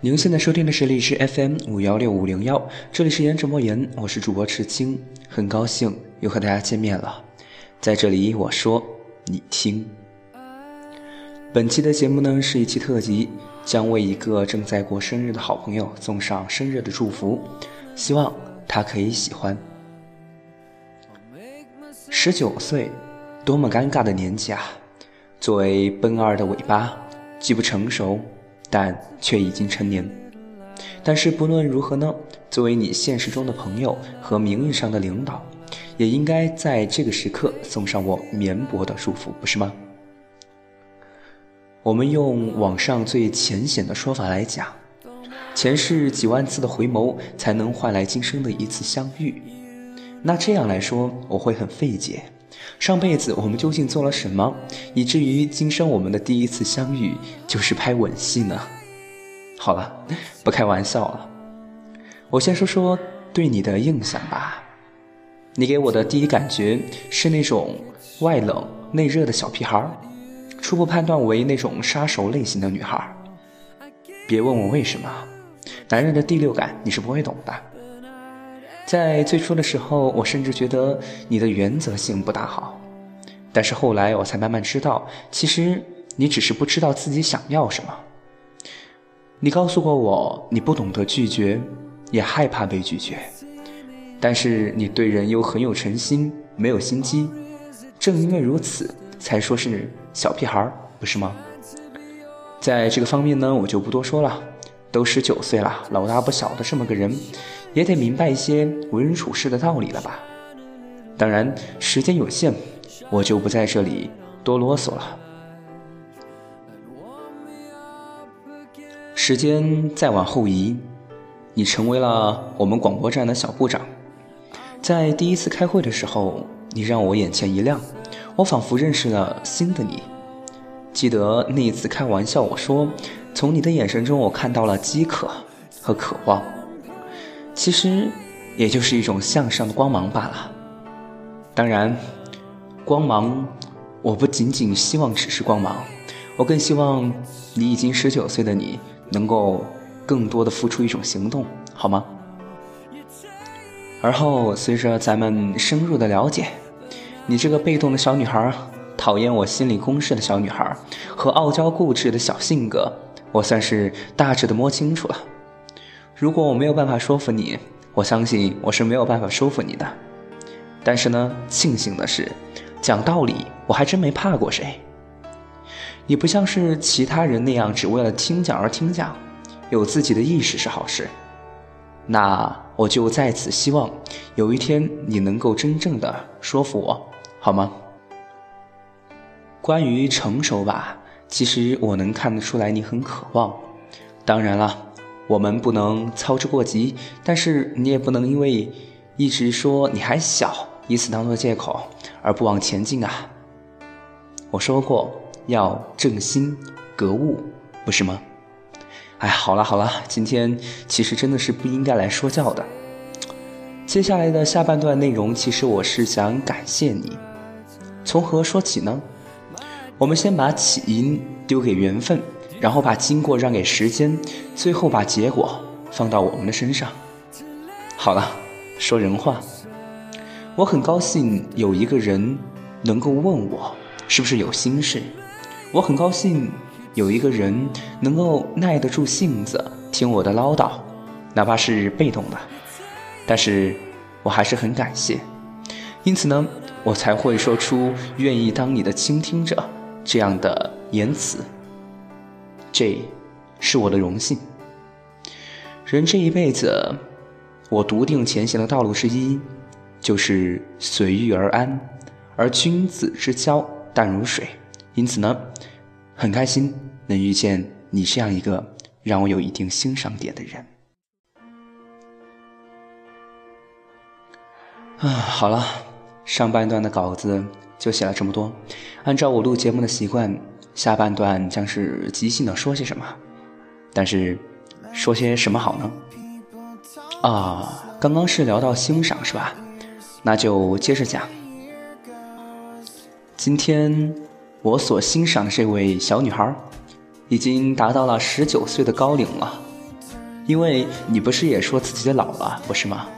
您现在收听的是荔枝 FM 五幺六五零幺，这里是颜值莫言，我是主播赤青，很高兴又和大家见面了。在这里我说你听，本期的节目呢是一期特辑，将为一个正在过生日的好朋友送上生日的祝福，希望他可以喜欢。十九岁，多么尴尬的年纪啊！作为奔二的尾巴，既不成熟。但却已经成年。但是不论如何呢，作为你现实中的朋友和名义上的领导，也应该在这个时刻送上我绵薄的祝福，不是吗？我们用网上最浅显的说法来讲，前世几万次的回眸才能换来今生的一次相遇。那这样来说，我会很费解。上辈子我们究竟做了什么，以至于今生我们的第一次相遇就是拍吻戏呢？好了，不开玩笑了。我先说说对你的印象吧。你给我的第一感觉是那种外冷内热的小屁孩，初步判断为那种杀手类型的女孩。别问我为什么，男人的第六感你是不会懂的。在最初的时候，我甚至觉得你的原则性不大好，但是后来我才慢慢知道，其实你只是不知道自己想要什么。你告诉过我，你不懂得拒绝，也害怕被拒绝，但是你对人又很有诚心，没有心机。正因为如此，才说是小屁孩，不是吗？在这个方面呢，我就不多说了。都十九岁了，老大不小的这么个人。也得明白一些为人处事的道理了吧？当然，时间有限，我就不在这里多啰嗦了。时间再往后移，你成为了我们广播站的小部长。在第一次开会的时候，你让我眼前一亮，我仿佛认识了新的你。记得那一次开玩笑，我说，从你的眼神中，我看到了饥渴和渴望。其实，也就是一种向上的光芒罢了。当然，光芒，我不仅仅希望只是光芒，我更希望你已经十九岁的你，能够更多的付出一种行动，好吗？而后，随着咱们深入的了解，你这个被动的小女孩，讨厌我心理攻势的小女孩，和傲娇固执的小性格，我算是大致的摸清楚了。如果我没有办法说服你，我相信我是没有办法说服你的。但是呢，庆幸的是，讲道理我还真没怕过谁。你不像是其他人那样只为了听讲而听讲，有自己的意识是好事。那我就在此希望，有一天你能够真正的说服我，好吗？关于成熟吧，其实我能看得出来你很渴望。当然了。我们不能操之过急，但是你也不能因为一直说你还小，以此当做借口而不往前进啊！我说过要正心格物，不是吗？哎，好了好了，今天其实真的是不应该来说教的。接下来的下半段内容，其实我是想感谢你。从何说起呢？我们先把起因丢给缘分。然后把经过让给时间，最后把结果放到我们的身上。好了，说人话，我很高兴有一个人能够问我是不是有心事，我很高兴有一个人能够耐得住性子听我的唠叨，哪怕是被动的，但是我还是很感谢。因此呢，我才会说出愿意当你的倾听者这样的言辞。这，是我的荣幸。人这一辈子，我笃定前行的道路之一，就是随遇而安。而君子之交淡如水，因此呢，很开心能遇见你这样一个让我有一定欣赏点的人。啊，好了，上半段的稿子就写了这么多。按照我录节目的习惯。下半段将是即兴的说些什么，但是说些什么好呢？啊，刚刚是聊到欣赏是吧？那就接着讲。今天我所欣赏的这位小女孩，已经达到了十九岁的高龄了。因为你不是也说自己老了，不是吗？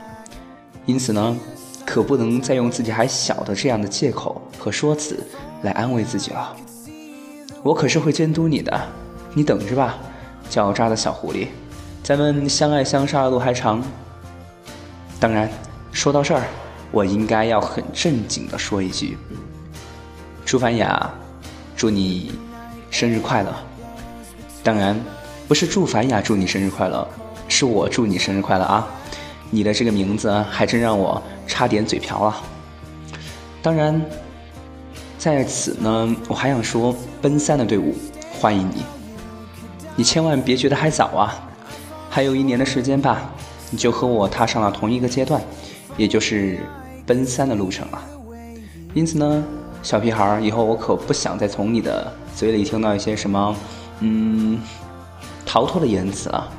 因此呢，可不能再用自己还小的这样的借口和说辞来安慰自己了。我可是会监督你的，你等着吧，狡诈的小狐狸，咱们相爱相杀的路还长。当然，说到这儿，我应该要很正经的说一句：朱凡雅，祝你生日快乐。当然，不是祝凡雅祝你生日快乐，是我祝你生日快乐啊！你的这个名字还真让我差点嘴瓢了。当然，在此呢，我还想说，奔三的队伍欢迎你。你千万别觉得还早啊，还有一年的时间吧，你就和我踏上了同一个阶段，也就是奔三的路程了。因此呢，小屁孩儿，以后我可不想再从你的嘴里听到一些什么，嗯，逃脱的言辞了。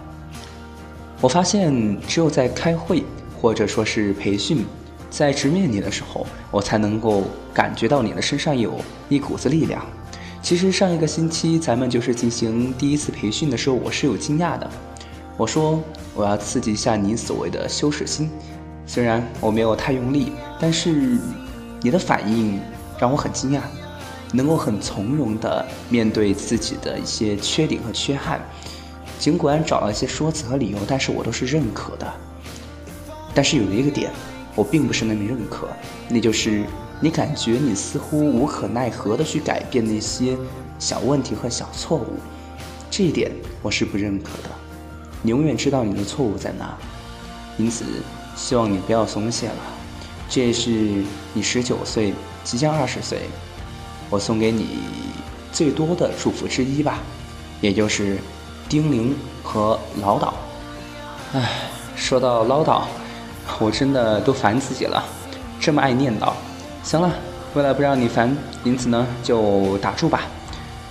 我发现，只有在开会或者说是培训，在直面你的时候，我才能够感觉到你的身上有一股子力量。其实上一个星期咱们就是进行第一次培训的时候，我是有惊讶的。我说我要刺激一下你所谓的羞耻心，虽然我没有太用力，但是你的反应让我很惊讶，能够很从容的面对自己的一些缺点和缺憾。尽管找了一些说辞和理由，但是我都是认可的。但是有一个点，我并不是那么认可，那就是你感觉你似乎无可奈何的去改变那些小问题和小错误，这一点我是不认可的。你永远知道你的错误在哪，因此希望你不要松懈了。这是你十九岁即将二十岁，我送给你最多的祝福之一吧，也就是。叮咛和唠叨，唉，说到唠叨，我真的都烦自己了，这么爱念叨。行了，为了不让你烦，因此呢就打住吧。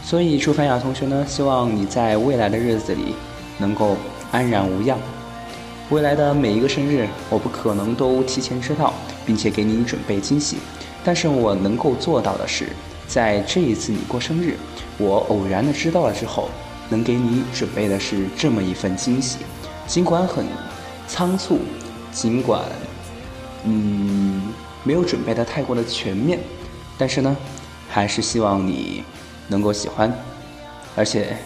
所以朱凡雅同学呢，希望你在未来的日子里能够安然无恙。未来的每一个生日，我不可能都提前知道，并且给你准备惊喜，但是我能够做到的是，在这一次你过生日，我偶然的知道了之后。能给你准备的是这么一份惊喜，尽管很仓促，尽管嗯没有准备的太过的全面，但是呢，还是希望你能够喜欢。而且，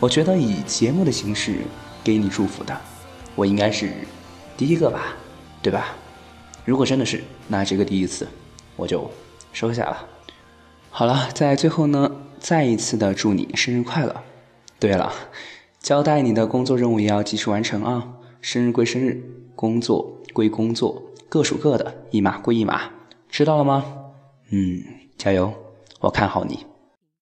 我觉得以节目的形式给你祝福的，我应该是第一个吧，对吧？如果真的是，那这个第一次我就收下了。好了，在最后呢，再一次的祝你生日快乐。对了，交代你的工作任务也要及时完成啊！生日归生日，工作归工作，各属各的，一码归一码，知道了吗？嗯，加油，我看好你。